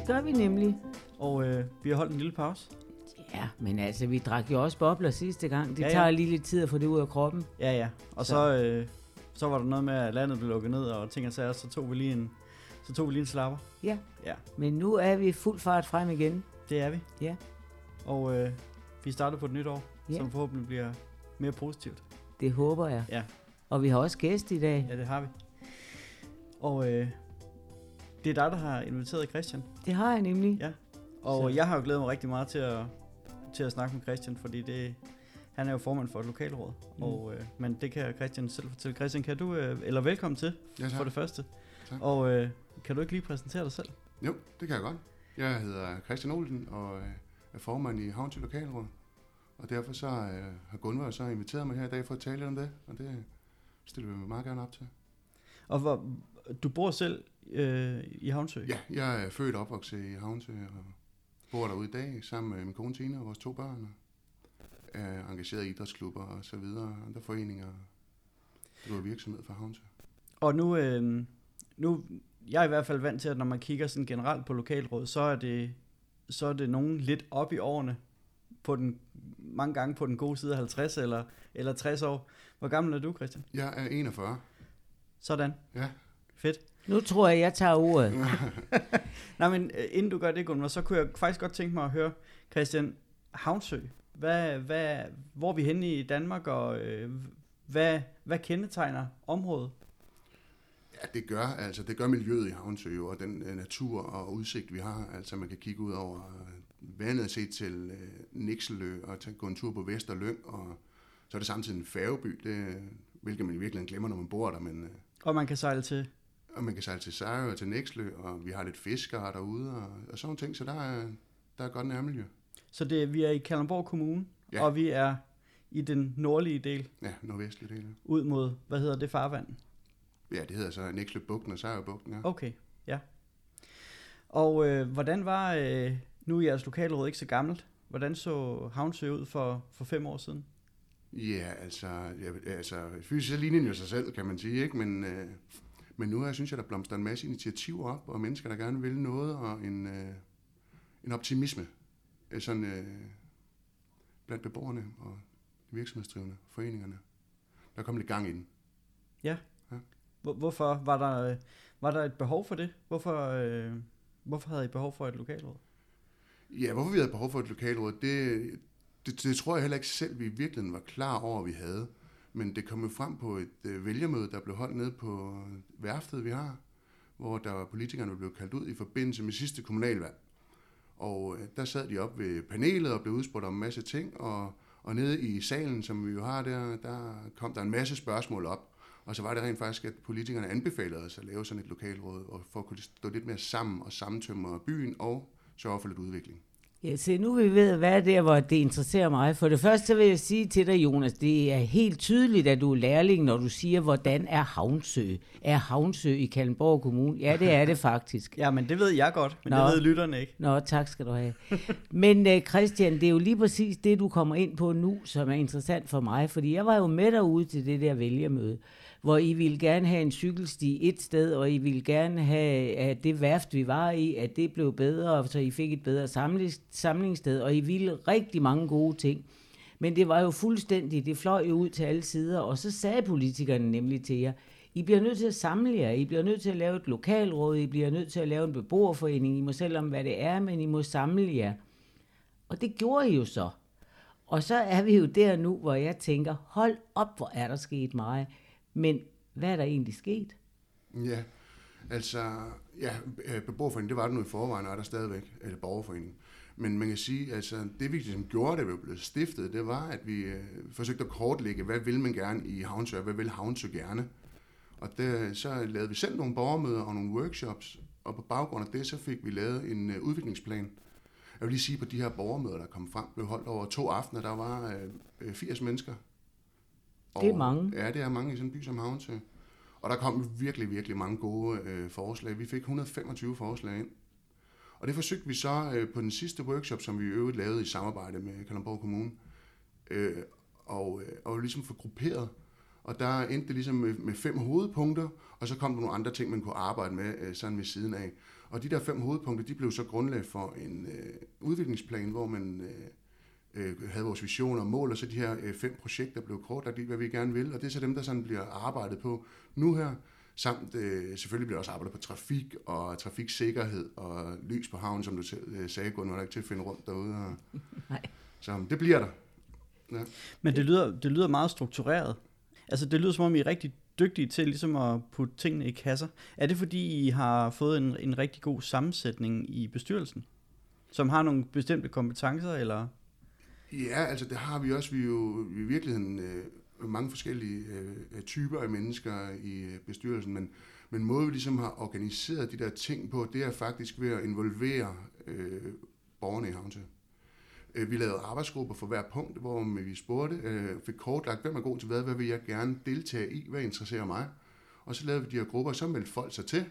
Det gør vi nemlig. og øh, vi har holdt en lille pause. Ja, men altså, vi drak jo også bobler sidste gang. Det Ja, ja, tager lige lidt tid at få det ud af kroppen. Ja, ja. Og så, Så. øh, så var der noget med, at landet blev lukket ned, og ting og sager, så tog vi lige en, så tog vi lige en slapper. Ja. Ja. Men nu er vi fuld fart frem igen. Det er vi. Ja. Og øh, vi starter på et nyt år, Ja. som forhåbentlig bliver mere positivt. Det håber jeg. Ja. Og vi har også gæst i dag. Ja, det har vi. Og øh, det er dig, der har inviteret Christian. Det har jeg nemlig. Ja. Og Så. jeg har jo glædet mig rigtig meget til at, til at snakke med Christian, fordi det, han er jo formand for et lokalråd. Mm. Og, øh, men det kan Christian selv fortælle. Christian, kan du, øh, eller velkommen til, Ja, tak. for det første. Tak. Og øh, kan du ikke lige præsentere dig selv? Jo, det kan jeg godt. Jeg hedder Christian Olsen og øh, er formand i Havnsø Lokalråd. Og derfor så øh, har Gunvar så inviteret mig her i dag for at tale om det, og det stiller vi mig meget gerne op til. Og hvor, du bor selv øh, i Havnsø? Ja, jeg er født og opvokset i Havnsø og bor derude i dag sammen med min kone Tina og vores to børn. og Er engageret i idrætsklubber og så videre, andre foreninger, driver virksomhed for Havnsø. Og nu, øh, nu, jeg er i hvert fald vant til, at når man kigger sådan generelt på lokalråd, så er det, så er det nogen lidt op i årene, på den, mange gange på den gode side af 50 eller, eller 60 år. Hvor gammel er du, Christian? Jeg er 41. Sådan. Ja. Fedt. Nu tror jeg, jeg tager ordet. Nej, men øh, inden du gør det, Gunnar, så kunne jeg faktisk godt tænke mig at høre, Christian, Havnsø, hvad, hvad, hvor er vi henne i Danmark, og øh, hvad, hvad kendetegner området? Ja, det gør, altså, det gør miljøet i Havnsø jo, og den øh, natur og udsigt, vi har. Altså, man kan kigge ud over øh, vandet og se til øh, Nikselø og tage, gå en tur på Vesterlyng, og så er det samtidig en færgeby, det, hvilket man i virkeligheden glemmer, når man bor der, men øh, Og man kan sejle til. Og man kan sejle til Sejrø og til Nikselø, og vi har lidt fiskere derude, og, og sådan nogle ting, så der er, der er godt nærmiljø. Så det, vi er i Kalundborg Kommune, ja. Og vi er i den nordlige del, Ja, nordvestlige del. ud mod, hvad hedder det, farvand? Ja, det hedder så Nikselø Bugten og Sejrø Bugten, ja. Okay, ja. Og øh, hvordan var, øh, nu er jeres lokalråd ikke så gammelt, hvordan så Havnsø ud for, for fem år siden? Ja, altså, ja, altså fysisk så ligner den jo sig selv, kan man sige, ikke? Men, øh, men nu her synes jeg, der blomster en masse initiativer op, og mennesker, der gerne vil noget, og en, øh, en optimisme øh, sådan, øh, blandt beboerne og de virksomhedsdrivende, foreningerne. Der kom lidt gang i den. Hvor, hvorfor var der, øh, var der et behov for det? Hvorfor, øh, hvorfor havde I behov for et lokalråd? Ja, hvorfor vi havde behov for et lokalråd, det, det, det tror jeg heller ikke selv, vi virkelig var klar over, at vi havde. Men det kom jo frem på et øh, vælgermøde, der blev holdt nede på øh, værftet, vi har, hvor der var politikerne blev kaldt ud i forbindelse med sidste kommunalvalg. Og øh, der sad de op ved panelet og blev udspurgt om en masse ting, og, og nede i salen, som vi jo har der, der kom der en masse spørgsmål op. Og så var det rent faktisk, at politikerne anbefalede os at lave sådan et lokalråd, og for at kunne stå lidt mere sammen og sammentømre byen og sørge for lidt udvikling. Ja, se, nu vi ved, hvad er der, hvor det interesserer mig. For det første vil jeg sige til dig, Jonas, det er helt tydeligt, at du er lærling, når du siger, hvordan er Havnsø? Er Havnsø i Kalundborg Kommune? Ja, det er det faktisk. Ja, men det ved jeg godt, men Nå. Det ved lytterne ikke. Nå, tak skal du have. Men uh, Christian, det er jo lige præcis det, du kommer ind på nu, som er interessant for mig. Fordi jeg var jo med derude til det der vælgermøde, hvor I ville gerne have en cykelsti et sted, og I ville gerne have, at det værft, vi var i, at det blev bedre, så I fik et bedre samlings- samlingssted, og I ville rigtig mange gode ting. Men det var jo fuldstændig, det fløj jo ud til alle sider, og så sagde politikerne nemlig til jer, I bliver nødt til at samle jer, I bliver nødt til at lave et lokalråd, I bliver nødt til at lave en beboerforening, I må selv om, hvad det er, men I må samle jer. Og det gjorde I jo så. Og så er vi jo der nu, hvor jeg tænker, hold op, hvor er der sket meget. Men hvad er der egentlig sket? Ja, altså, ja, øh, beboerforeningen, det var det nu i forvejen, og er der stadigvæk, eller borgerforeningen. Men man kan sige, altså det vi ligesom gjorde, da vi blev stiftet, det var, at vi øh, forsøgte at kortlægge, hvad vil man gerne i Havnsø, og hvad vil Havnsø gerne? Og det, så lavede vi selv nogle borgermøder og nogle workshops, Og på baggrund af det, så fik vi lavet en øh, udviklingsplan. Jeg vil lige sige, på de her borgermøder, der kom frem, blev holdt over to aftener, der var øh, øh 80 mennesker. Og, det er mange. Ja, det er mange i sådan en by som Havnsø. Og der kom virkelig, virkelig mange gode øh, forslag. Vi fik 125 forslag ind. Og det forsøgte vi så øh, på den sidste workshop, som vi i øvrigt lavede i samarbejde med Kalamborg Kommune, øh, og, øh, og ligesom få grupperet. Og der endte det ligesom med, med fem hovedpunkter, og så kom der nogle andre ting, man kunne arbejde med øh, sådan ved siden af. Og de der fem hovedpunkter, de blev så grundlag for en øh, udviklingsplan, hvor man øh, øh, havde vores visioner og mål, og så de her øh, fem projekter blev kortlagt i, hvad vi gerne vil. Og det er så dem, der sådan bliver arbejdet på nu her. Samt øh, selvfølgelig bliver også arbejdet på trafik og trafiksikkerhed og lys på havnen, som du øh, sagde, Gunnar, var ikke til at finde rundt derude. Og, Nej. Så det bliver der. Ja. Men det lyder, det lyder meget struktureret. Altså det lyder som om, I er rigtig dygtige til ligesom at putte tingene i kasser. Er det fordi, I har fået en, en rigtig god sammensætning i bestyrelsen? Som har nogle bestemte kompetencer, eller? Ja, altså det har vi også. Vi er jo i virkeligheden øh, mange forskellige øh, øh, typer af mennesker i øh, bestyrelsen, men, men måden vi ligesom har organiseret de der ting på, det er faktisk ved at involvere øh, borgerne i Havnsø. Øh, vi lavede arbejdsgrupper for hver punkt, hvor øh, vi spurgte, øh, fik kortlagt, hvem er god til hvad, hvad vil jeg gerne deltage i, hvad interesserer mig. Og så lavede vi de her grupper, så meldte folk sig til.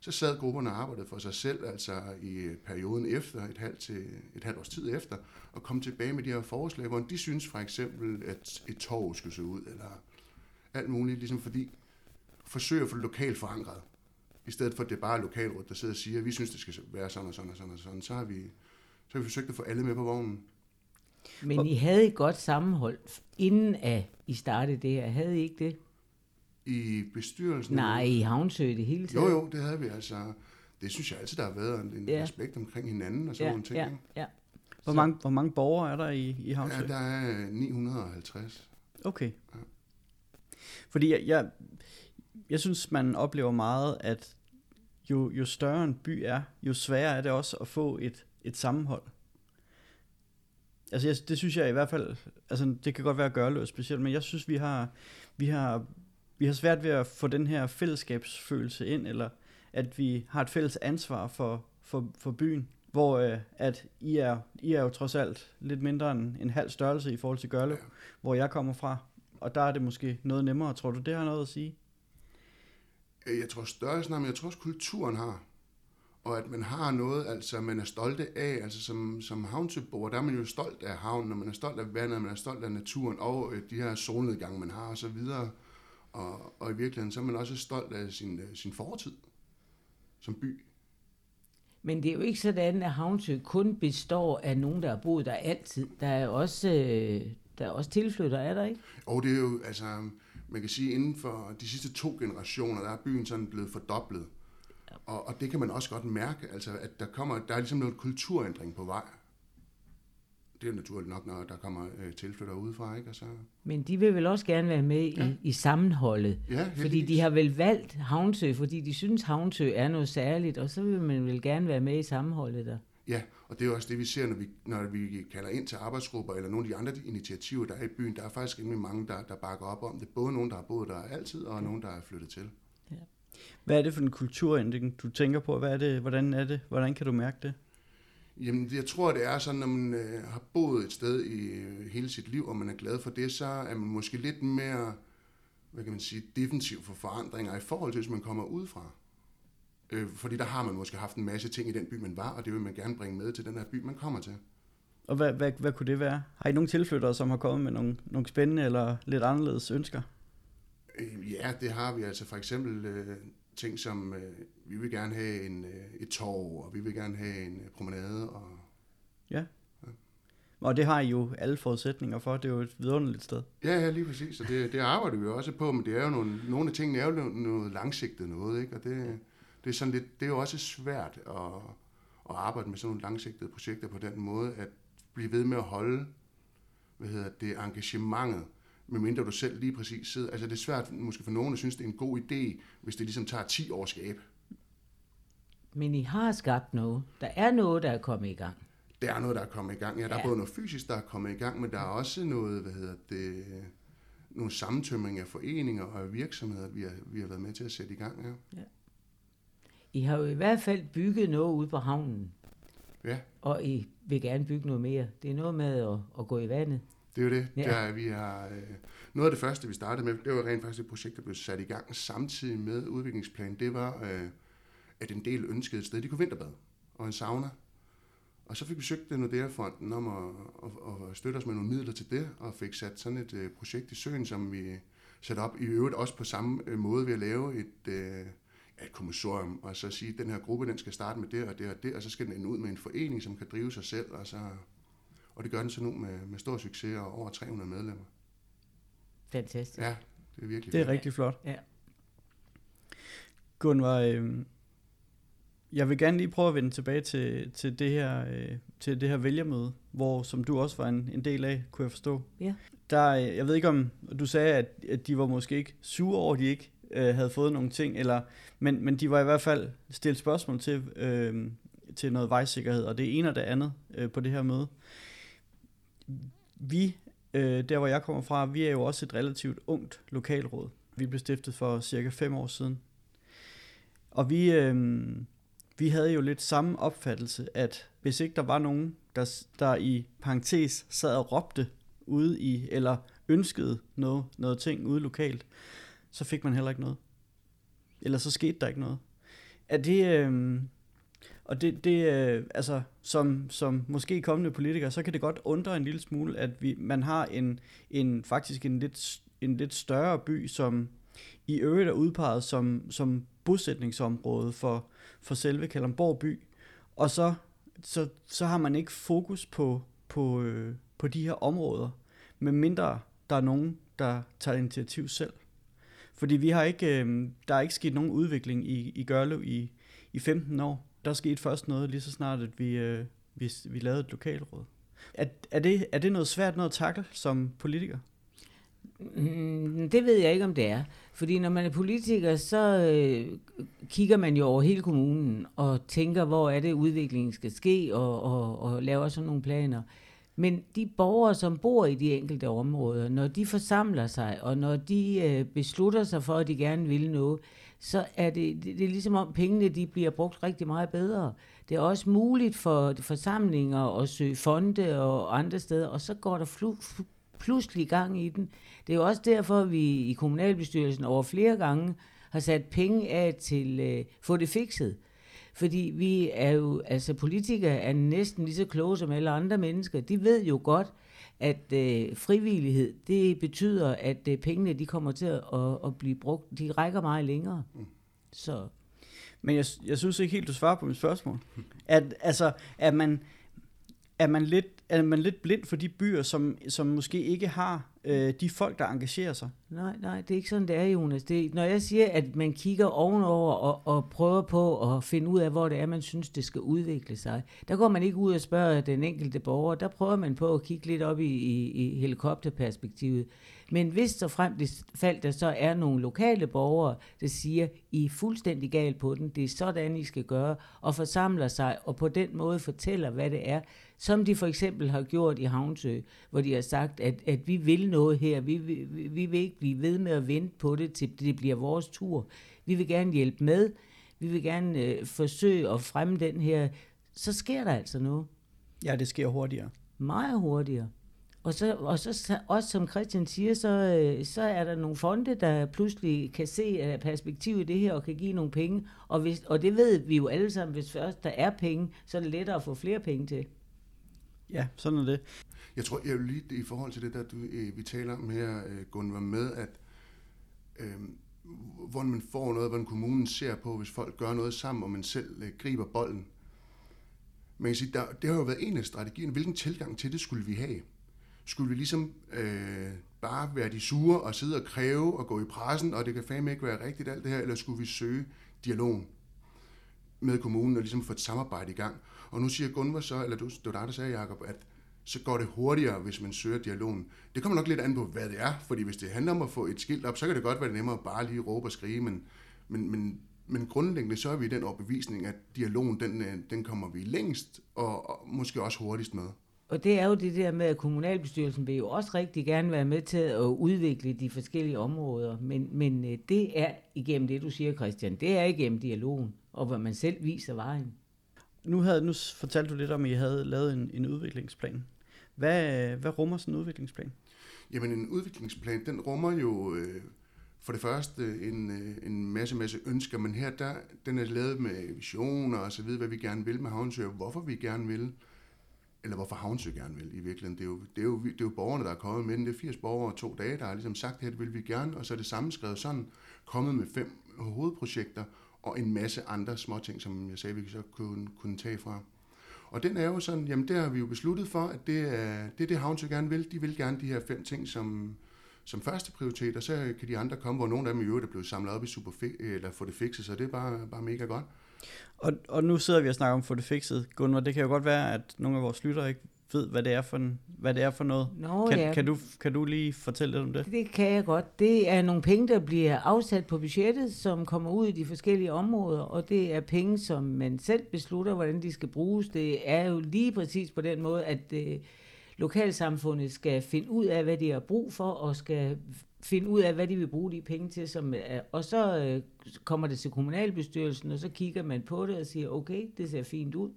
Så sad grupperne og arbejdede for sig selv, altså i perioden efter, et halvt, til, et halvt års tid efter, og kom tilbage med de her forslag, hvor de synes for eksempel, at et torv skulle se ud, eller alt muligt, ligesom fordi forsøger at få det lokalt forankret. I stedet for, at det er bare lokalrådet, der sidder og siger, at vi synes, det skal være sådan og sådan og sådan og sådan, så har vi så har vi forsøgt at få alle med på vognen. Men I havde et godt sammenhold, inden at I startede det her. Havde I ikke det? I bestyrelsen? Nej, i Havnsø det hele tiden. Jo, jo, det havde vi altså. Det synes jeg altid, der har været en ja. respekt omkring hinanden og sådan ja, nogle ting. Ja, ja. Hvor, mange, hvor mange borgere er der i, i Havnsø? Ja, der er 950. Okay. Ja. Fordi jeg, jeg, jeg synes, man oplever meget, at jo, jo større en by er, jo sværere er det også at få et et sammenhold. Altså, jeg, det synes jeg i hvert fald, altså det kan godt være gørløst specielt, men jeg synes, vi har, vi har, vi har svært ved at få den her fællesskabsfølelse ind, eller at vi har et fælles ansvar for, for, for byen, hvor øh, at I er, I er jo trods alt lidt mindre end en halv størrelse i forhold til Gørlev, ja. hvor jeg kommer fra, og der er det måske noget nemmere. Tror du, det har noget at sige? Jeg tror størrelsen har, men jeg tror også kulturen har og at man har noget, altså man er stolte af, altså som, som havnsøboer, der er man jo stolt af havnen, og man er stolt af vandet, man er stolt af naturen, og øh, de her solnedgange, man har, og så videre. Og, og i virkeligheden, så er man også stolt af sin, øh, sin fortid som by. Men det er jo ikke sådan, at Havnsø kun består af nogen, der har boet der altid. Der er også, øh, der er også tilflytter, er der ikke? Og det er jo, altså, man kan sige, inden for de sidste to generationer, der er byen sådan blevet fordoblet. Og, og det kan man også godt mærke, altså, at der, kommer, der er ligesom noget kulturændring på vej. Det er naturligt nok, når der kommer øh, tilflyttere udefra, ikke? Altså. Men de vil vel også gerne være med ja. i, i sammenholdet. Ja, fordi de har vel valgt Havnsø, fordi de synes, Havnsø er noget særligt, og så vil man vel gerne være med i sammenholdet der. Ja, og det er også det, vi ser, når vi, når vi kalder ind til arbejdsgrupper, eller nogle af de andre initiativer, der er i byen. Der er faktisk rimelig mange, der, der bakker op om det. Både nogen, der har boet der altid, og ja. nogen, der er flyttet til. Hvad er det for en kulturændring, du tænker på? Hvad er det, hvordan er det? Hvordan kan du mærke det? Jamen, jeg tror, det er sådan, når man øh, har boet et sted i øh, hele sit liv, og man er glad for det, så er man måske lidt mere, hvad kan man sige, defensiv for forandringer i forhold til, hvis man kommer udefra. Øh, fordi der har man måske haft en masse ting i den by, man var, og det vil man gerne bringe med til den her by, man kommer til. Og hvad, hvad, hvad kunne det være? Har I nogle tilflyttere, som har kommet med nogle, nogle spændende eller lidt anderledes ønsker? Øh, ja, det har vi. Altså for eksempel øh, ting som, øh, vi vil gerne have en, øh, et torv, og vi vil gerne have en øh, promenade. Og, ja. ja. Og det har I jo alle forudsætninger for. Det er jo et vidunderligt sted. Ja, ja, lige præcis. Og det, det arbejder vi jo også på, men det er jo nogle, nogle af tingene er jo noget langsigtet noget, ikke? Og det, det, er sådan lidt, det er jo også svært at, at arbejde med sådan nogle langsigtede projekter på den måde, at blive ved med at holde hvad hedder det, engagementet medmindre du selv lige præcis sidder. Altså det er svært måske for nogen at synes, det er en god idé, hvis det ligesom tager 10 år at skabe. Men I har skabt noget. Der er noget, der er kommet i gang. Der er noget, der er kommet i gang. Ja, der ja. er både noget fysisk, der er kommet i gang, men der er også noget, hvad hedder det, nogle sammentømring af foreninger og virksomheder, vi har, vi har været med til at sætte i gang. Ja. ja. I har jo i hvert fald bygget noget ude på havnen, Ja, og I vil gerne bygge noget mere. Det er noget med at, at gå i vandet. Det er jo det. Ja. Der, vi har, øh, noget af det første, vi startede med, det var rent faktisk et projekt, der blev sat i gang samtidig med udviklingsplanen. Det var, øh, at en del ønskede et sted, de kunne vinterbade og en sauna. Og så fik vi søgt Nordea-fonden om at, at, at støtte os med nogle midler til det, og fik sat sådan et øh, projekt i søen, som vi satte op i øvrigt også på samme øh, måde ved at lave et, øh, et kommissorium, og så sige, at den her gruppe, den skal starte med det og det og det, og så skal den ende ud med en forening, som kan drive sig selv, og, så, og det gør den så nu med, med stor succes og over 300 medlemmer. Fantastisk. Ja, det er virkelig Det er fedt. rigtig flot. Ja. Gunvar, øh, jeg vil gerne lige prøve at vende tilbage til, til, det, her, øh, til det her vælgermøde, hvor som du også var en, en del af, kunne jeg forstå. Ja. Der, øh, jeg ved ikke om, du sagde, at, at de var måske ikke sure over, at de ikke øh, havde fået nogle ting, eller, men, men de var i hvert fald stillet spørgsmål til, øh, til noget vejsikkerhed, og det ene og det andet øh, på det her møde. Vi, øh, der hvor jeg kommer fra, vi er jo også et relativt ungt lokalråd. Vi blev stiftet for cirka fem år siden. Og vi, øh, vi havde jo lidt samme opfattelse, at hvis ikke der var nogen, der, der i parentes sad og råbte ude i, eller ønskede noget, noget ting ude lokalt, så fik man heller ikke noget. Eller så skete der ikke noget. Er det, øh, og det, det øh, altså, som, som måske kommende politiker, så kan det godt undre en lille smule, at vi, man har en, en faktisk en lidt, en lidt større by, som i øvrigt er udpeget som, som bosætningsområde for, for selve Kalamborg by, og så, så, så har man ikke fokus på, på, øh, på de her områder, medmindre der er nogen, der tager initiativ selv. Fordi vi har ikke, øh, der er ikke sket nogen udvikling i, i Gørlev i, i 15 år. Der skete først noget lige så snart, at vi, øh, vi, vi lavede et lokalråd. Er, er, det, er det noget svært noget at takle som politiker? Mm, Det ved jeg ikke, om det er. Fordi når man er politiker, så øh, kigger man jo over hele kommunen og tænker, hvor er det, udviklingen skal ske, og, og, og laver sådan nogle planer. Men de borgere, som bor i de enkelte områder, når de forsamler sig, og når de øh, beslutter sig for, at de gerne vil noget, så er det, det, det er ligesom om pengene de bliver brugt rigtig meget bedre. Det er også muligt for forsamlinger at søge fonde og andre steder, og så går der flu, flu, pludselig gang i den. Det er jo også derfor, at vi i kommunalbestyrelsen over flere gange har sat penge af til øh, få det fikset. Fordi vi er jo, altså politikere er næsten lige så kloge som alle andre mennesker. De ved jo godt, at øh, frivillighed, det betyder, at øh, pengene de kommer til at, at, at blive brugt. De rækker meget længere. Så Men jeg, jeg synes ikke helt, du svarer på mit spørgsmål. At, altså, er man, er man, lidt, er man lidt blind for de byer, som, som måske ikke har øh, de folk, der engagerer sig? Nej, nej, det er ikke sådan, det er, Jonas. Det, når jeg siger, at man kigger ovenover og, og prøver på at finde ud af, hvor det er, man synes, det skal udvikle sig, der går man ikke ud og spørger den enkelte borger. Der prøver man på at kigge lidt op i, i, i helikopterperspektivet. Men hvis så frem det faldt, der så er nogle lokale borgere, der siger, I er fuldstændig galt på den, det er sådan, I skal gøre, og forsamler sig, og på den måde fortæller, hvad det er, som de for eksempel har gjort i Havnsø, hvor de har sagt, at, at vi vil noget her, vi, vi, vi vil ikke blive ved med at vente på det, til det bliver vores tur. Vi vil gerne hjælpe med, vi vil gerne øh, forsøge at fremme den her, så sker der altså noget Ja, det sker hurtigere. meget hurtigere. Og så, og så også som Christian siger, så, øh, så er der nogle fonde, der pludselig kan se øh, perspektiv i det her og kan give nogle penge. Og, hvis, og det ved vi jo alle sammen, hvis først der er penge, så er det lettere at få flere penge til. Ja, sådan er det. Jeg tror, jeg vil lige i forhold til det, der du, øh, vi taler om her, Gunvar, med, at øh, hvordan man får noget, hvordan kommunen ser på, hvis folk gør noget sammen, og man selv øh, griber bolden. Man kan sige, der, det har jo været en af strategierne. Hvilken tilgang til det skulle vi have? Skulle vi ligesom øh, bare være de sure og sidde og kræve og gå i pressen, og det kan fandme ikke være rigtigt alt det her, eller skulle vi søge dialogen med kommunen og ligesom få et samarbejde i gang? Og nu siger Gunvar så, eller du, det var dig, der sagde, Jacob, at så går det hurtigere, hvis man søger dialogen. Det kommer nok lidt an på, hvad det er, fordi hvis det handler om at få et skilt op, så kan det godt være nemmere at bare lige råbe og skrige, men, men, men, men grundlæggende så er vi i den overbevisning, at dialogen, den, øh, den kommer vi længst og, og måske også hurtigst med. Og det er jo det der med, at kommunalbestyrelsen vil jo også rigtig gerne være med til at udvikle de forskellige områder. Men, men øh, det er igennem det, du siger, Christian. Det er igennem dialogen. og hvor man selv viser vejen. Nu, havde, nu fortalte du lidt om, at I havde lavet en, en udviklingsplan. Hvad, hvad rummer sådan en udviklingsplan? Jamen en udviklingsplan, den rummer jo øh, for det første en, øh, en masse, masse ønsker, men her der, den er lavet med visioner og så videre, hvad vi gerne vil med Havnsø, og hvorfor vi gerne vil, eller hvorfor Havnsø gerne vil i virkeligheden. Det er, jo, det, er jo, det er jo borgerne, der er kommet med den. Det er 80 borgere og to dage, der har ligesom sagt, det her vil vi gerne, og så er det sammenskrevet sådan, kommet med fem hovedprojekter, og en masse andre småting, som jeg sagde, vi så kunne, kunne tage fra. Og den er jo sådan, jamen det har vi jo besluttet for, at det er det, er det Havnsø gerne vil. De vil gerne de her fem ting som, som første prioritet, og så kan de andre komme, hvor nogle af dem i øvrigt er blevet samlet op i super eller få det fikset, så det er bare, bare mega godt. Og, og nu sidder vi og snakker om få det fikset, Gunnar. Det kan jo godt være, at nogle af vores lyttere ikke ved, hvad det er for, en, hvad det er for noget. Nå, kan, ja. kan, du, kan du lige fortælle lidt om det? Det kan jeg godt. Det er nogle penge, der bliver afsat på budgettet, som kommer ud i de forskellige områder, og det er penge, som man selv beslutter, hvordan de skal bruges. Det er jo lige præcis på den måde, at øh, lokalsamfundet skal finde ud af, hvad de har brug for, og skal finde ud af, hvad de vil bruge de penge til. Som og så øh, kommer det til kommunalbestyrelsen, og så kigger man på det og siger, okay, det ser fint ud.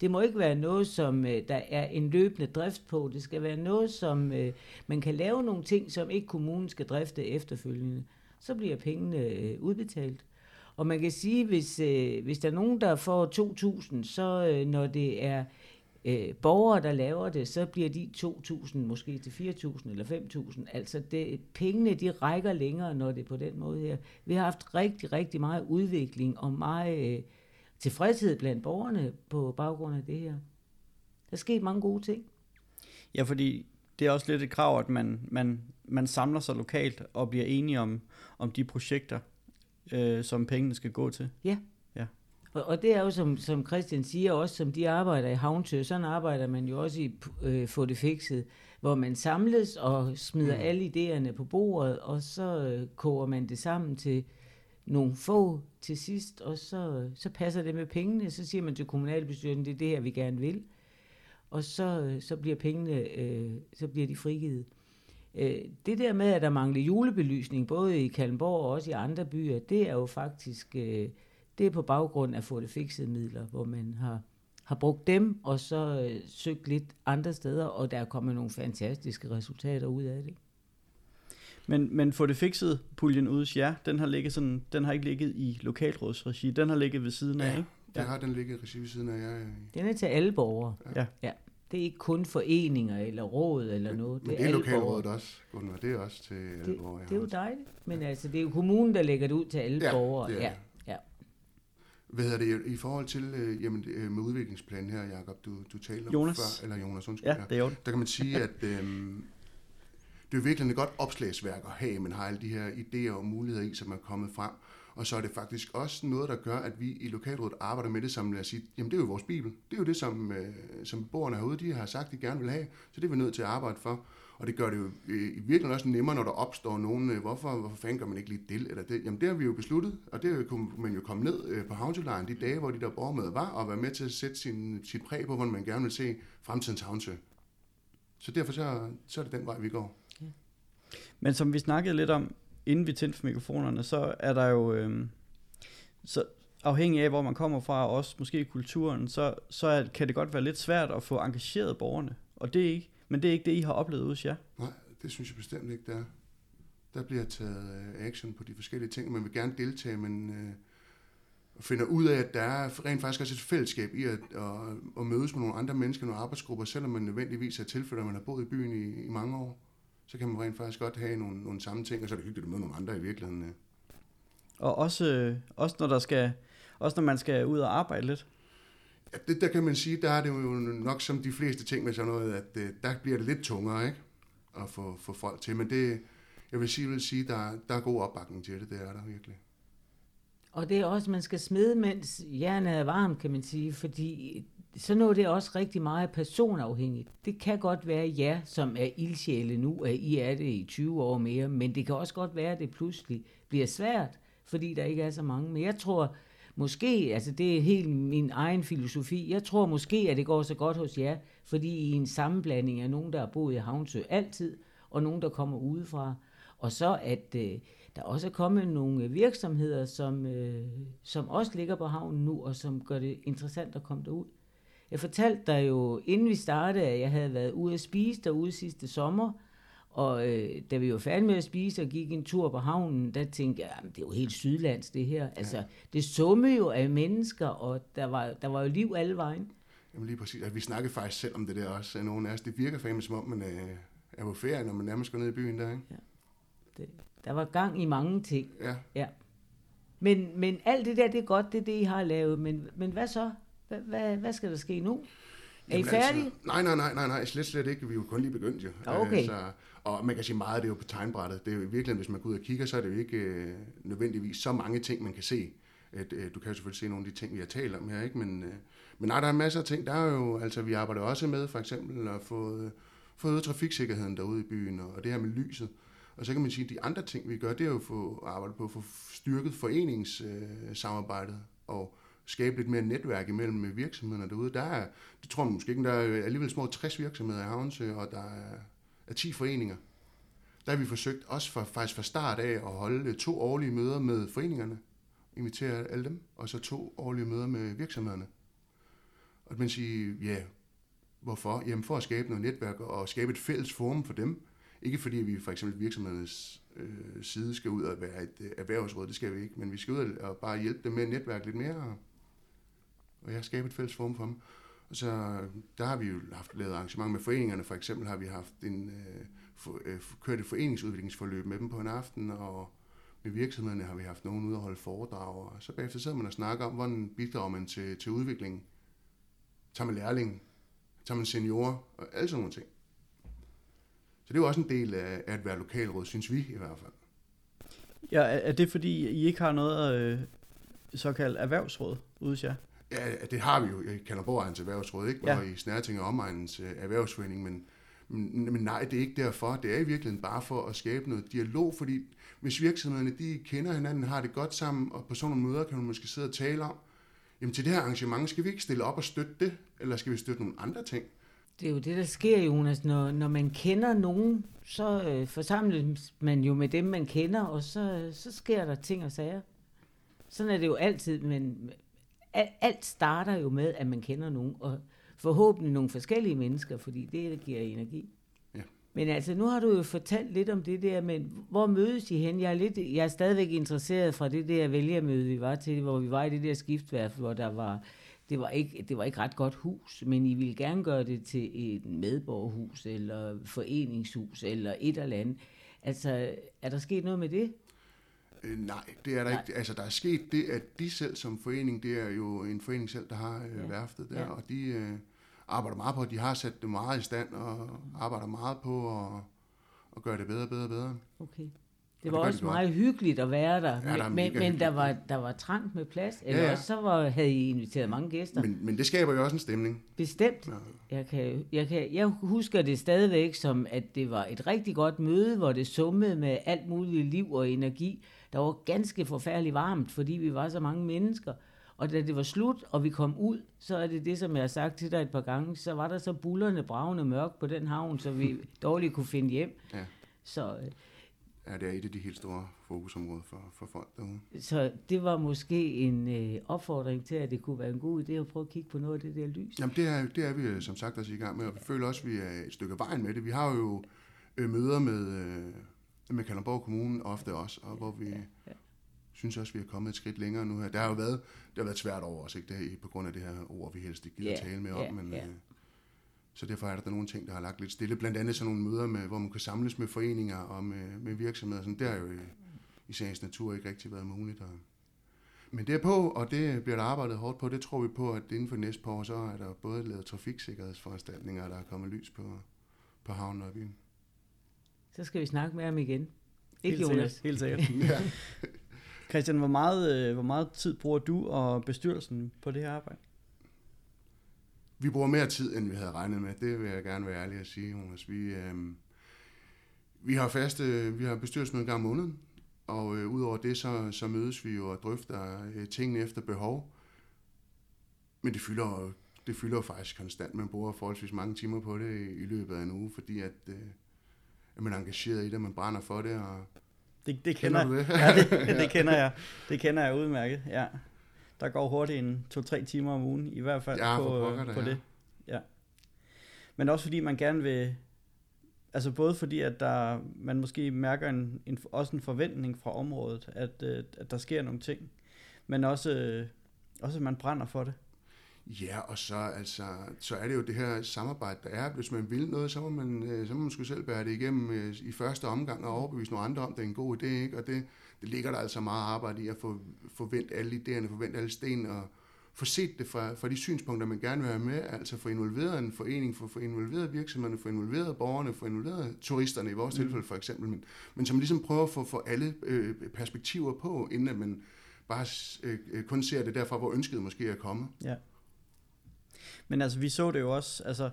Det må ikke være noget, som øh, der er en løbende drift på. Det skal være noget, som øh, man kan lave nogle ting, som ikke kommunen skal drifte efterfølgende. Så bliver pengene øh, udbetalt. Og man kan sige, hvis, øh, hvis der er nogen, der får 2.000, så øh, når det er øh, borgere, der laver det, så bliver de 2.000 måske til 4.000 eller 5.000. Altså det, pengene, de rækker længere, når det er på den måde her. Vi har haft rigtig, rigtig meget udvikling og meget øh, tilfredshed blandt borgerne på baggrund af det her. Der er sket mange gode ting. Ja, fordi det er også lidt et krav, at man, man, man samler sig lokalt og bliver enige om, om de projekter, øh, som pengene skal gå til. Ja. Og, og det er jo, som, som Christian siger, også som de arbejder i Havntø, sådan arbejder man jo også i øh, Få det fikset, hvor man samles og smider mm. alle idéerne på bordet, og så øh, koger man det sammen til nogle få til sidst, og så, så passer det med pengene, så siger man til kommunalbestyrelsen, det er det her, vi gerne vil. Og så, øh, så bliver pengene, øh, så bliver de frigivet. Øh, det der med, at der mangler julebelysning, både i Kalmborg og også i andre byer, det er jo faktisk, øh, det er på baggrund af få det fikset midler, hvor man har, har brugt dem, og så øh, søgt lidt andre steder, og der er kommet nogle fantastiske resultater ud af det. Men, men få det fikset, puljen ude ja, den har, ligget sådan, den har ikke ligget i lokalrådsregi, den har ligget ved siden af, Ja, ikke? Der har den ligget i regi ved siden af jer. Den er til alle borgere. Ja. ja. Det er ikke kun foreninger eller råd eller noget. Men det er alle lokalrådet borgere. også, Gunnar. Det er også til alle Det, borgere. det er jo dejligt. Men altså, det er jo kommunen, der lægger det ud til alle Ja, borgere. det er Ja, det. ja. Hvad hedder det i forhold til øh, jamen, øh, med udviklingsplanen her, Jacob, du, du talte om Jonas. før, eller Jonas, undskyld. Ja, det er jo Der kan man sige, at øh, det er virkelig et godt opslagsværk at have, man har alle de her idéer og muligheder i, som er kommet frem. Og så er det faktisk også noget, der gør, at vi i lokalrådet arbejder med det som at sige, jamen det er jo vores bibel. Det er jo det, som, øh, som borgerne herude, de har sagt, de gerne vil have. Så det er vi nødt til at arbejde for. Og det gør det jo øh, i virkeligheden også nemmere, når der opstår nogen, øh, hvorfor, hvorfor fanden gør man ikke lige det eller det? Jamen det har vi jo besluttet, og det kunne man jo komme ned øh, på Havnsølejren de dage, hvor de der borgermøder var, og være med til at sætte sin, sit præg på, hvordan man gerne vil se fremtidens Havnsø. Så derfor så, så er det den vej, vi går. Men som vi snakkede lidt om, inden vi tændte for mikrofonerne, så er der jo, øh, så afhængig af hvor man kommer fra, og også måske kulturen, så, så er, kan det godt være lidt svært at få engageret borgerne. Og det er ikke, men det er ikke det, I har oplevet hos jer. Nej, det synes jeg bestemt ikke, der er. Der bliver taget øh, action på de forskellige ting, man vil gerne deltage, men øh, finder ud af, at der er rent faktisk også et fællesskab i at, at, at mødes med nogle andre mennesker, nogle arbejdsgrupper, selvom man nødvendigvis er tilfældet, at man har boet i byen i, i mange år. Så kan man rent faktisk godt have nogle, nogle samme ting, og så er det hyggeligt at møde nogle andre i virkeligheden. øh. Og også, øh, også når der skal, også når man skal ud og arbejde lidt. Ja, det, der kan man sige, der er det jo nok som de fleste ting med sådan noget, at øh, der bliver det lidt tungere, ikke? At få, få folk til. Men det, jeg vil sige, vil sige der, der er god opbakning til det, det er der virkelig. Og det er også, man skal smide, mens jernet er varm, kan man sige, fordi så noget det er også rigtig meget personafhængigt. Det kan godt være jer, som er ildsjæle nu, at I er det i 20 år mere, men det kan også godt være, at det pludselig bliver svært, fordi der ikke er så mange. Men jeg tror måske, altså det er helt min egen filosofi, jeg tror måske, at det går så godt hos jer, fordi I er en sammenblanding af nogen, der har boet i Havnsø altid, og nogen, der kommer udefra. Og så at øh, der også er kommet nogle virksomheder, som, øh, som også ligger på havnen nu, og som gør det interessant at komme derud. Jeg fortalte dig jo, inden vi startede, at jeg havde været ude at spise derude sidste sommer, og øh, da vi var færdige med at spise og gik en tur på havnen, der tænkte jeg, det er jo helt sydlands det her. Altså, ja. det summede jo af mennesker, og der var, der var jo liv alle vejen. Jamen lige præcis. Altså, vi snakkede faktisk selv om det der også. Nogle af os, det virker fandme som om, man er, er på ferie, når man nærmest går ned i byen der, ikke? Ja. Det, der var gang i mange ting. Ja. ja. Men, men alt det der, det er godt, det er det, I har lavet. Men, men hvad så? Hvad, hvad, hvad skal der ske nu? Er I færdige? Altså, nej, nej, nej, nej, nej, slet, slet ikke. Vi er jo kun lige begyndt jo. Okay. Altså, og man kan sige meget, det er jo på tegnbrættet. Det er jo virkelig, hvis man går ud og kigger, så er det jo ikke øh, nødvendigvis så mange ting, man kan se. At, øh, du kan jo selvfølgelig se nogle af de ting, vi har talt om her, ikke? Men, øh, men nej, der er masser af ting. Der er jo, altså vi arbejder også med for eksempel at få, øh, få øget trafiksikkerheden derude i byen, og, og det her med lyset. Og så kan man sige, at de andre ting, vi gør, det er jo at få arbejde på at få styrket foreningssamarbejdet øh, og skabe lidt mere netværk imellem virksomhederne derude. Der er, det tror man måske ikke, der er alligevel små 60 virksomheder i Havnsø, og der er, er 10 foreninger. Der har vi forsøgt også for, faktisk fra start af at holde to årlige møder med foreningerne, invitere alle dem, og så to årlige møder med virksomhederne. Og man siger, ja, hvorfor? Jamen for at skabe noget netværk og skabe et fælles forum for dem. Ikke fordi vi for eksempel virksomhedernes øh, side skal ud og være et øh, erhvervsråd, det skal vi ikke, men vi skal ud og bare hjælpe dem med at netværke lidt mere, og, jeg har skabt et fælles forum for dem. Og så der har vi jo haft lavet arrangementer med foreningerne, for eksempel har vi haft en, øh, for, øh, kørt et foreningsudviklingsforløb med dem på en aften, og med virksomhederne har vi haft nogen ude og holde foredrag, og så bagefter sidder man og snakker om, hvordan bidrager man til, til udviklingen. Tager man lærling, tager man seniorer, og alle sådan nogle ting. Så det er jo også en del af, af at være lokalråd, synes vi i hvert fald. Ja, er det fordi, I ikke har noget øh, såkaldt erhvervsråd ude jer? Ja, det har vi jo i Kalderborg Erhvervsråd, ikke? Ja. og i Snærting og Omegnens øh, erhvervsforening, men, men, men nej, det er ikke derfor. Det er i virkeligheden bare for at skabe noget dialog, fordi hvis virksomhederne de kender hinanden, har det godt sammen, og på sådan nogle møder kan man måske sidde og tale om, jamen til det her arrangement, skal vi ikke stille op og støtte det, eller skal vi støtte nogle andre ting? Det er jo det, der sker, Jonas. Når, når man kender nogen, så øh, forsamles man jo med dem, man kender, og så, så sker der ting og sager. Sådan er det jo altid, men alt, alt starter jo med, at man kender nogen, og forhåbentlig nogle forskellige mennesker, fordi det, der giver energi. Ja. Men altså, nu har du jo fortalt lidt om det der, men hvor mødes I hen? Jeg er, lidt, jeg er stadigvæk interesseret fra det der vælgermøde, vi var til, hvor vi var i det der skiftværf, hvor der var det var ikke, det var ikke ret godt hus, men I ville gerne gøre det til et medborgerhus, eller foreningshus, eller et eller andet. Altså, er der sket noget med det? Øh, nej, det er der nej. ikke. Altså, der er sket det, at de selv som forening, det er jo en forening selv, der har øh, ja. værftet der, ja. og de øh, arbejder meget på, de har sat det meget i stand, og arbejder meget på at, at gøre det bedre, bedre, bedre. Okay. Det var det også meget hyggeligt at være der, ja, der men, men der, var, der var trangt med plads, eller ja, ja. også så var, havde I inviteret mange gæster. Men, men det skaber jo også en stemning. Bestemt. Ja. Jeg, kan, jeg, kan, jeg husker det stadigvæk som, at det var et rigtig godt møde, hvor det summede med alt muligt liv og energi. Der var ganske forfærdeligt varmt, fordi vi var så mange mennesker. Og da det var slut, og vi kom ud, så er det det, som jeg har sagt til dig et par gange, så var der så bullerne bravende mørk på den havn, så vi dårligt kunne finde hjem. Ja. Så Ja, det er et af de helt store fokusområder for, for folk derude. Så det var måske en øh, opfordring til, at det kunne være en god idé at prøve at kigge på noget af det der lys? Jamen det er, det er vi øh, som sagt også i gang med, og vi føler også, at vi er et stykke vejen med det. Vi har jo øh, møder med, øh, med Kalundborg Kommune ofte også, og hvor vi ja, ja. synes også, vi er kommet et skridt længere nu her. Der har jo været, det har været svært over os, ikke? Det på grund af det her ord, vi helst ikke gider ja, tale med om, ja, men... Ja. Øh, så derfor er der nogle ting, der har lagt lidt stille. Blandt andet sådan nogle møder, med, hvor man kan samles med foreninger og med, med virksomheder. Sådan, det har jo i, i sagens natur ikke rigtig været muligt. Og, men det er på, og det bliver der arbejdet hårdt på. Det tror vi på, at inden for næste par år, så er der både lavet trafiksikkerhedsforanstaltninger, og der er kommet lys på, på havnen og byen. Så skal vi snakke med ham igen. Ikke helt Jonas? Sikkert, helt sikkert. ja. Christian, hvor meget, øh, hvor meget tid bruger du og bestyrelsen på det her arbejde? vi bruger mere tid, end vi havde regnet med. Det vil jeg gerne være ærlig at sige, Jonas. Vi, øh, vi har faste, vi har bestyrelsesmøde en gang om måneden, og øh, udover det, så, så mødes vi jo og drøfter øh, tingene efter behov. Men det fylder, det fylder faktisk konstant. Man bruger forholdsvis mange timer på det i, i løbet af en uge, fordi at, øh, at man er engageret i det, man brænder for det, og Det, det kender, Kender det? ja, det, det kender jeg. Det kender jeg udmærket, ja. Der går hurtigt en to-tre timer om ugen, i hvert fald Ja, på, pokker da, på det. Ja. Men også fordi man gerne vil, altså både fordi, at der, man måske mærker en, en, også en forventning fra området, at, øh, at der sker nogle ting, men også, øh, også at man brænder for det. Ja, og så, altså, så er det jo det her samarbejde, der er. Hvis man vil noget, så må man, øh, så må man sgu selv bære det igennem øh, i første omgang og overbevise nogle andre om, det er en god idé. Ikke? Og det, det ligger der altså meget arbejde i at få, få vendt alle idéerne, få vendt alle sten og få set det fra, fra de synspunkter, man gerne vil have med. Altså få involveret en forening, få, få involveret virksomhederne, få involveret borgerne, få involveret turisterne i vores mm. tilfælde for eksempel. Men, men som ligesom prøver at få, få alle øh, perspektiver på, inden at man bare øh, øh, kun ser det derfra, hvor ønsket måske er kommet. Ja. Men altså, vi så det jo også, altså,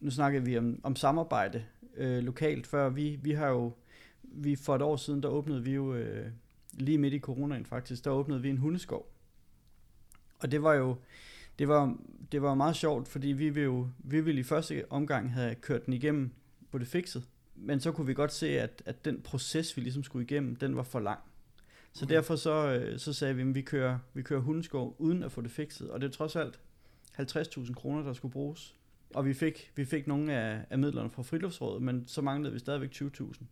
nu snakkede vi om, om samarbejde øh, lokalt før. Vi, vi har jo, vi for et år siden, der åbnede vi jo, øh, lige midt i coronaen faktisk, der åbnede vi en hundeskov. Og det var jo, det var, det var meget sjovt, fordi vi ville jo, vi ville i første omgang have kørt den igennem på det fikset. Men så kunne vi godt se, at, at den proces, vi ligesom skulle igennem, den var for lang. Så Okay. derfor så, øh, så sagde vi, at vi kører, vi kører hundeskov uden at få det fikset. Og det er trods alt 50.000 kroner, der skulle bruges. Og vi fik, vi fik nogle af, af midlerne fra friluftsrådet, men så manglede vi stadigvæk 20.000.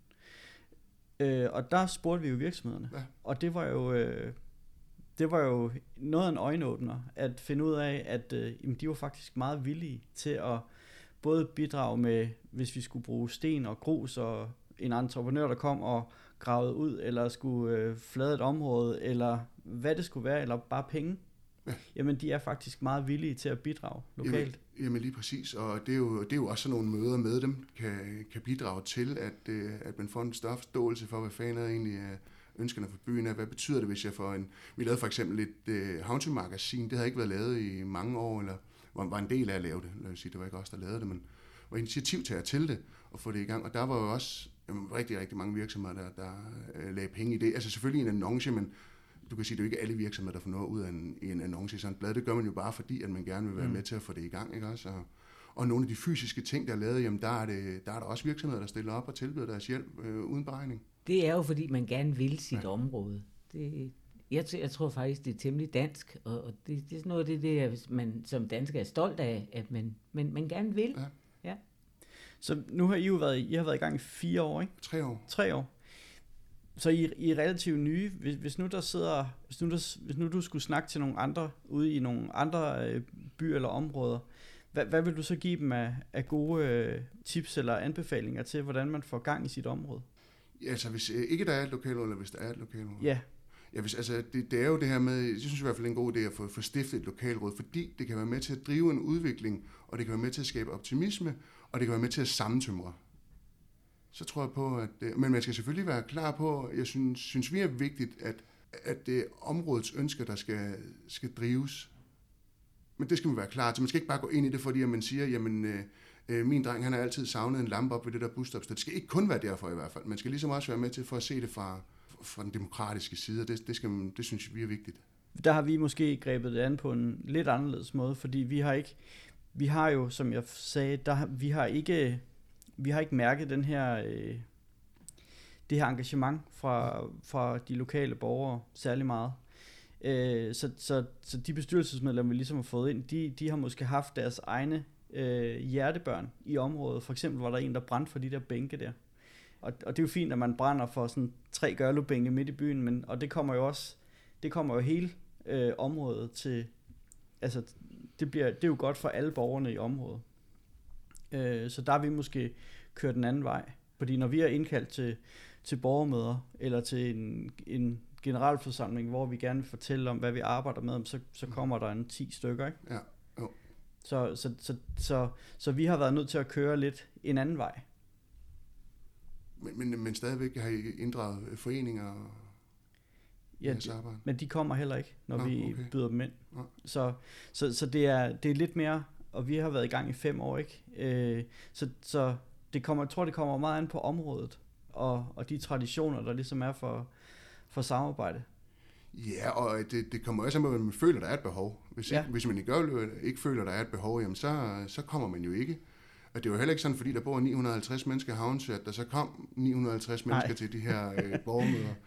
Øh, og der spurgte vi jo virksomhederne. Ja. Og det var jo, øh, det var jo noget af en øjenåbner, at finde ud af, at øh, jamen, de var faktisk meget villige til at både bidrage med, hvis vi skulle bruge sten og grus, og en entreprenør, der kom og gravede ud, eller skulle øh, flade et område, eller hvad det skulle være, eller bare penge. Ja. Jamen, de er faktisk meget villige til at bidrage lokalt. Jamen, jamen lige præcis, og det er, jo, det er jo også sådan nogle møder med dem, kan, kan bidrage til, at, øh, at man får en større forståelse for, hvad fanden er egentlig er ønskerne for byen er. Hvad betyder det, hvis jeg får en... Vi lavede for eksempel et øh, Haunty-magasin, det havde ikke været lavet i mange år, eller var, var en del af at lave det. Lad os sige, det var ikke os, der lavede det, men var initiativtager til det, og få det i gang. Og der var jo også jamen, rigtig, rigtig mange virksomheder, der, der øh, lagde penge i det. Altså selvfølgelig en annonce, men du kan sige, det er jo ikke alle virksomheder, der får noget ud af en, en annonce i sådan et blad. Det gør man jo bare fordi, at man gerne vil være Mm. med til at få det i gang. Ikke også? Og, og nogle af de fysiske ting, der er lavet, jamen der er, det, der er der også virksomheder, der stiller op og tilbyder deres hjælp øh, uden beregning. Det er jo, fordi man gerne vil sit Ja. ja. område. Det, jeg, t- jeg tror faktisk, det er temmelig dansk, og, og det, det er sådan noget af det, det er, man som dansker er stolt af, at man, man, man gerne vil. Ja. Så nu har I jo været, I har været i gang i fire år, ikke? Tre år. Tre år. Så I, I er relativt nye. Hvis, hvis nu der sidder, hvis nu, der, hvis nu du skulle snakke til nogle andre ude i nogle andre øh, byer eller områder, hvad, hvad vil du så give dem af, af gode øh, tips eller anbefalinger til, hvordan man får gang i sit område? Ja, altså hvis øh, ikke der er et lokalråd, eller hvis der er et lokalråd. Ja, Ja, hvis, altså, det, det er jo det her med, jeg synes i hvert fald, det er en god idé at få, få stiftet et lokalråd, fordi det kan være med til at drive en udvikling, og det kan være med til at skabe optimisme, og det kan være med til at sammentømre. Så tror jeg på, at... øh, Men man skal selvfølgelig være klar på, jeg synes, synes vi er vigtigt, at, at det er områdets ønsker, der skal, skal drives. Men det skal man være klar til. Man skal ikke bare gå ind i det, fordi at man siger, jamen, øh, øh, min dreng, han har altid savnet en lampe op ved det der busstop. Så det skal ikke kun være derfor i hvert fald. Man skal ligesom også være med til for at se det fra, fra den demokratiske side, og det, det, skal, man- det synes vi er vigtigt. der har vi måske grebet det an på en lidt anderledes måde, fordi vi har ikke, vi har jo, som jeg sagde, der, vi har ikke, vi har ikke mærket den her, øh, det her engagement fra, fra de lokale borgere særlig meget. Øh, så, så, så de bestyrelsesmedlemmer, vi ligesom har fået ind, de, de har måske haft deres egne øh, hjertebørn i området. For eksempel var der en, der brændte for de der bænke der. Og, og det er jo fint, at man brænder for sådan tre gørlubænke midt i byen, men, og det kommer jo også, det kommer jo hele øh, området til, altså det, bliver, det er jo godt for alle borgerne i området. Øh, så der er vi måske kørt den anden vej. Fordi når vi er indkaldt til, til borgermøder, eller til en, en generalforsamling, hvor vi gerne vil fortælle om, hvad vi arbejder med, så, så kommer der en 10 stykker, ikke? Ja, jo. Så, så, så, så, så vi har været nødt til at køre lidt en anden vej. Men, men, men stadigvæk har I inddraget foreninger og Ja. Men de kommer heller ikke, når Nå, vi okay. byder dem ind. Nå. Så, så, så det, er, det er lidt mere, og vi har været i gang i fem år, ikke? Øh, så så det kommer, jeg tror, det kommer meget an på området, og, og de traditioner, der ligesom er for, for samarbejde. Ja, og det, det kommer også an på, at man føler, der er et behov. Hvis, Ja. ikke, hvis man ikke, gør, ikke føler, der er et behov, jamen så, så kommer man jo ikke. Og det var heller ikke sådan, fordi der bor 950 mennesker i Havnsø, at der så kom 950 Nej. mennesker til de her øh, borgermøder.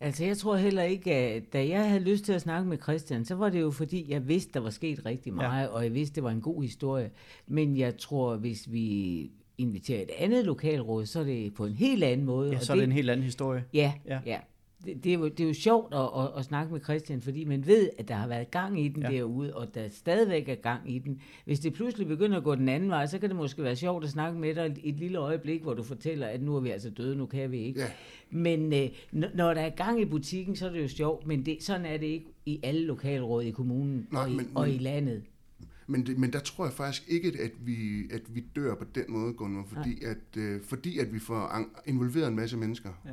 Altså, jeg tror heller ikke, at da jeg havde lyst til at snakke med Christian, så var det jo fordi, jeg vidste, der var sket rigtig meget, ja. og jeg vidste, det var en god historie. Men jeg tror, hvis vi inviterer et andet lokalråd, så er det på en helt anden måde. Ja, og så er det en helt anden historie. Ja, Ja. ja. Det, det, er jo, det er jo sjovt at, at, at snakke med Christian, fordi man ved, at der har været gang i den Ja. derude, og der stadigvæk er gang i den. Hvis det pludselig begynder at gå den anden vej, så kan det måske være sjovt at snakke med dig et, lille øjeblik, hvor du fortæller, at nu er vi altså døde, nu kan vi ikke. Ja. Men øh, når der er gang i butikken, så er det jo sjovt, men det, sådan er det ikke i alle lokalråd i kommunen Nej, og, i, men- og i landet. Men, det, men der tror jeg faktisk ikke, at vi, at vi dør på den måde, Gunnar, fordi, at, øh, fordi at vi får involveret en masse mennesker Ja.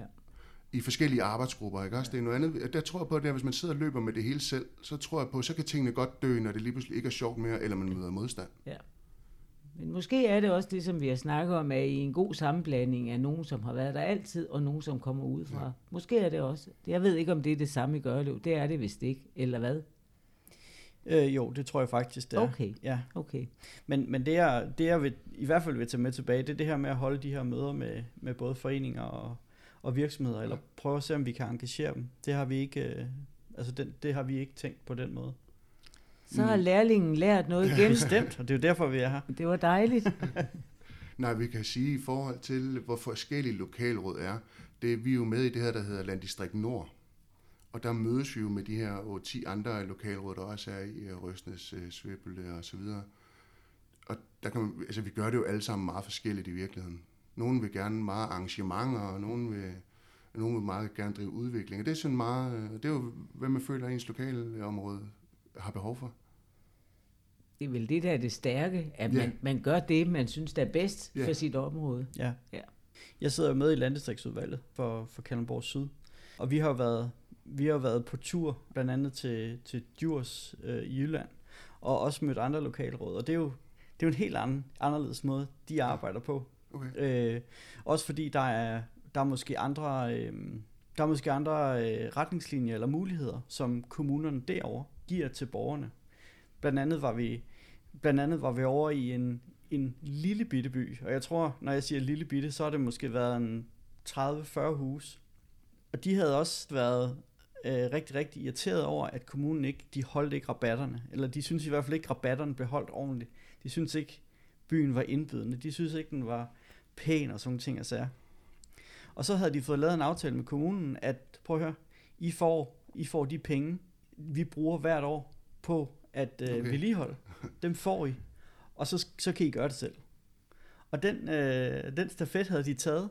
I forskellige arbejdsgrupper. Ikke? Også, det er noget andet. Der tror jeg på, at hvis man sidder og løber med det hele selv, så tror jeg på, så kan tingene godt dø, når det lige pludselig ikke er sjovt mere, eller man møder modstand. Ja. Men måske er det også det, som vi har snakket om, at i en god sammenblanding af nogen, som har været der altid, og nogen, som kommer udefra. Ja. Måske er det også. Jeg ved ikke, om det er det samme i Gørlev. Det er det vist ikke. Eller hvad? Øh, jo, det tror jeg faktisk, det er. Okay. Ja. Okay. Men, men det, jeg, det jeg vil, i hvert fald vil tage med tilbage, det er det her med at holde de her møder med, med både foreninger og, og virksomheder, eller prøve at se, om vi kan engagere dem. Det har vi ikke, øh, altså den, det har vi ikke tænkt på den måde. Så har lærlingen lært noget igen. Bestemt, og det er jo derfor, vi er her. Det var dejligt. Nej, vi kan sige i forhold til, hvor forskellige lokalråd er, det, vi er jo med i det her, der hedder Landdistrikt Nord. Og der mødes vi jo med de her 8-10 andre lokalråd, der også er i øh, Røsnes, øh, Svebølle og så videre. Og der kan man, altså, vi gør det jo alle sammen meget forskelligt i virkeligheden. Nogle vil gerne meget arrangementer, og nogle vil, nogle vil meget gerne drive udvikling. Og det er sådan meget, øh, det er jo, hvad man føler, ens lokale område har behov for. Det er vel det, der er det stærke, at Ja. man, man gør det, man synes, der er bedst Ja. for sit område. Ja. Ja. Jeg sidder jo med i landdistriktsudvalget for, for Kalundborg Syd, og vi har været, vi har været på tur, blandt andet til, til Djurs øh, i Jylland, og også mødt andre lokalråd, og det er jo, det er jo en helt anden, anderledes måde, de arbejder på. Okay. Øh, også fordi der er, der er måske andre, øh, der er måske andre øh, retningslinjer eller muligheder, som kommunerne derover giver til borgerne. Blandt andet var vi, blandt andet var vi over i en, en lille bitte by, og jeg tror, når jeg siger lille bitte, så har det måske været en 30-40 hus. Og de havde også været øh, rigtig, rigtig irriteret over, at kommunen ikke, de holdt ikke rabatterne, eller de synes i hvert fald ikke, rabatterne blev holdt ordentligt. De synes ikke, byen var indbydende. De synes ikke, den var pæn og sådan nogle ting og sager. Og så havde de fået lavet en aftale med kommunen, at prøv at høre, I får, I får de penge, vi bruger hvert år på at øh, Okay. vedligeholde. Dem får I, og så, så kan I gøre det selv. Og den, øh, den stafet havde de taget,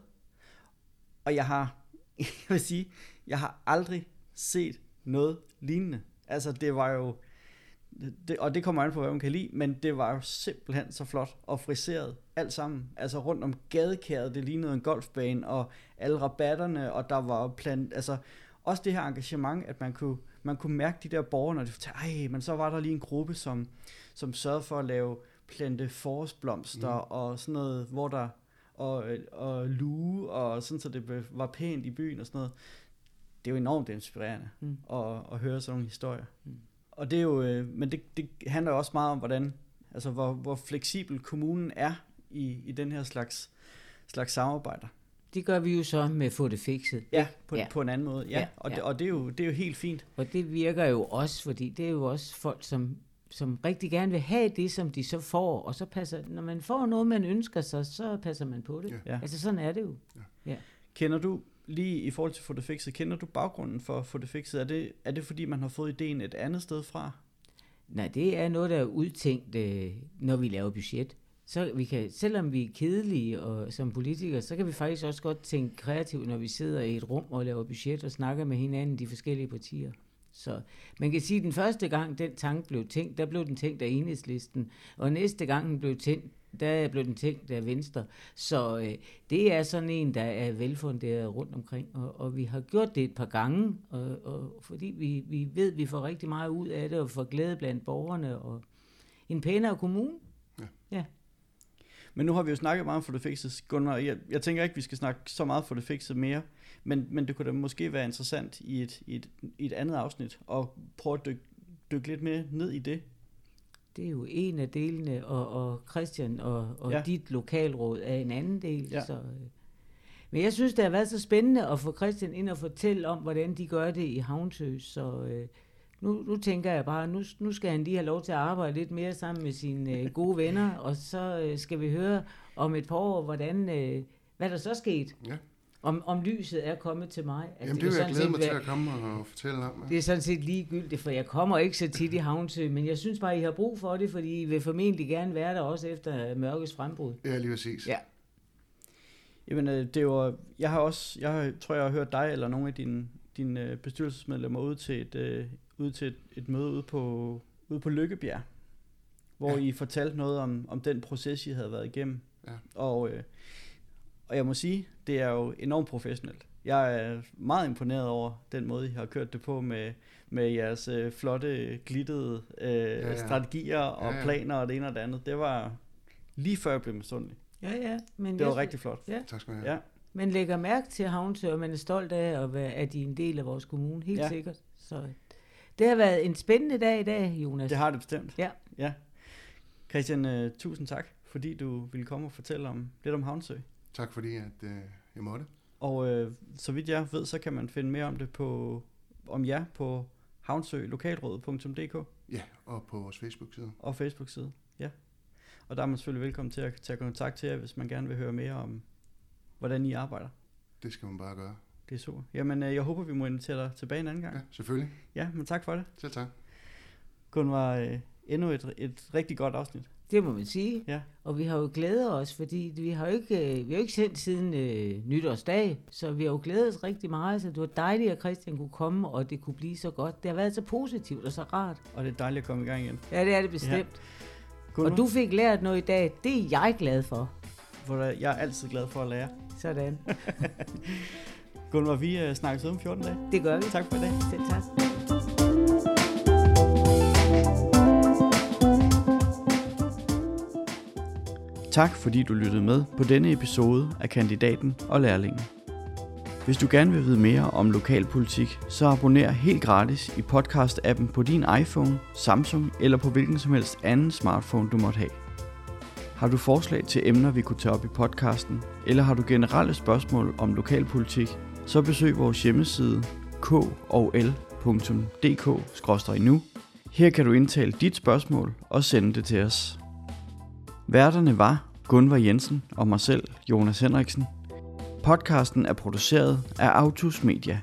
og jeg har, jeg vil sige, jeg har aldrig set noget lignende. Altså det var jo, det, og det kommer an på, hvad man kan lide, men det var jo simpelthen så flot og friseret alt sammen. Altså rundt om gadekæret, det lignede en golfbane, og alle rabatterne, og der var plant, altså også det her engagement, at man kunne, man kunne mærke de der borgere, når de fortalte, ej, men så var der lige en gruppe, som, som sørgede for at lave plante forårsblomster mm. og sådan noget, hvor der, og, og luge, og sådan, så det var pænt i byen og sådan noget. Det er jo enormt inspirerende mm. at, at høre sådan nogle historier. Mm. Og det er jo, øh, men det, det handler også meget om, hvordan, altså hvor, hvor fleksibel kommunen er i, i den her slags, slags samarbejder. Det gør vi jo så med Få det fikset. Ja, på, Ja. ja. på en anden måde. Ja, Ja, ja og, ja. Det, og det, er jo, det er jo helt fint. Og det virker jo også, fordi det er jo også folk, som, som rigtig gerne vil have det, som de så får, og så passer, når man får noget, man ønsker sig, så passer man på det. Ja. Ja. Altså sådan er det jo. Kender du, lige i forhold til Få det fikset, kender du baggrunden for Få det fikset? Er det, er det fordi, man har fået ideen et andet sted fra? Nej, det er noget, der er udtænkt, øh, når vi laver budget. Så vi kan, selvom vi er kedelige og, som politikere, så kan vi faktisk også godt tænke kreativt, når vi sidder i et rum og laver budget og snakker med hinanden, de forskellige partier. Så man kan sige, at den første gang, den tanke blev tænkt, der blev den tænkt af enhedslisten, og næste gang den blev tænkt, der blev den tænkt af Venstre. Så øh, det er sådan en, der er velfunderet rundt omkring, og, og vi har gjort det et par gange, og, og fordi vi, vi ved, at vi får rigtig meget ud af det, og får glæde blandt borgerne, og en pænere kommune. Men nu har vi jo snakket meget om Få det fikset, Gunnar. Jeg, jeg tænker ikke, vi skal snakke så meget for det fikset mere, men, men det kunne da måske være interessant i et, i et, i et andet afsnit at prøve at dykke, dykke lidt mere ned i det. Det er jo en af delene, og, og Christian og, og Ja. dit lokalråd er en anden del. Ja. Så, øh. Men jeg synes, det har været så spændende at få Christian ind og fortælle om, hvordan de gør det i Havnsø. Så øh, nu, nu tænker jeg bare, nu, nu skal han lige have lov til at arbejde lidt mere sammen med sine øh, gode venner, og så øh, skal vi høre om et par år, hvordan, øh, hvad der så er sket. Ja. Om, om lyset er kommet til mig. Altså, Jamen, det vil vil jeg glæde mig til at komme og fortælle om. det er sådan set ligegyldigt, for jeg kommer ikke så tit i Havnsø, men jeg synes bare, I har brug for det, fordi I vil formentlig gerne være der også efter mørkets frembrud. Ja, lige præcis. Ja. Jamen, øh, det var, jeg har også, jeg tror, jeg har hørt dig eller nogle af dine, dine øh, bestyrelsesmedlemmer ude til et, øh, ude til et, et møde ude på, ude på Lykkebjerg, hvor Ja. ja. I fortalte noget om, om den proces, I havde været igennem. Ja. Og, øh, og jeg må sige, det er jo enormt professionelt. Jeg er meget imponeret over den måde, I har kørt det på med, med jeres øh, flotte, glittede øh, ja, ja. ja. strategier og Ja, ja, ja. ja. planer og det ene og det andet. Det var lige før jeg blev misundelig. Ja, ja. Men Det var rigtig flot. Tak skal du have. Ja. Man lægger mærke til Havnsø, og man er stolt af at være at de er en del af vores kommune, helt ja. Ja. sikkert. Så det har været en spændende dag i dag, Jonas. Det har det bestemt. Ja. ja. Christian, uh, tusind tak, fordi du ville komme og fortælle om, lidt om Havnsø. Tak fordi, at øh, jeg måtte. Og uh, så vidt jeg ved, så kan man finde mere om det på om jer på havnsølokalrådet.dk Ja, og på vores Facebook-side. og Facebook-side. Ja. Og der er man selvfølgelig velkommen til at tage kontakt til jer, hvis man gerne vil høre mere om, hvordan I arbejder. Det skal man bare gøre. Det er super. Jamen, uh, jeg håber, vi må invitere dig tilbage en anden gang. Ja, selvfølgelig. Ja, men tak for det. Selv tak. Kun var uh, endnu et, et rigtig godt afsnit. Det må man sige. Ja. Og vi har jo glædet os, fordi vi har jo ikke, øh, vi har jo ikke sendt siden øh, nytårsdag, så vi har jo glædet os rigtig meget, så det var dejligt, at Christian kunne komme, og det kunne blive så godt. Det har været så positivt og så rart. Og det er dejligt at komme i gang igen. Ja, det er det bestemt. Ja. Og du fik lært noget i dag, det er jeg glad for. der- jeg er altid glad for at lære. Sådan. Gunvar, vi uh, snakkes om 14 dage. Det gør vi. Tak for i dag. Selv tak. Tak fordi du lyttede med på denne episode af Kandidaten og Lærlingen. Hvis du gerne vil vide mere om lokalpolitik, så abonner helt gratis i podcast-appen på din iPhone, Samsung eller på hvilken som helst anden smartphone du måtte have. Har du forslag til emner, vi kunne tage op i podcasten, eller har du generelle spørgsmål om lokalpolitik, så besøg vores hjemmeside kol.dk-nu. Her kan du indtale dit spørgsmål og sende det til os. Værterne var Gunvar Jensen og mig selv, Jonas Henriksen. Podcasten er produceret af Autus Media.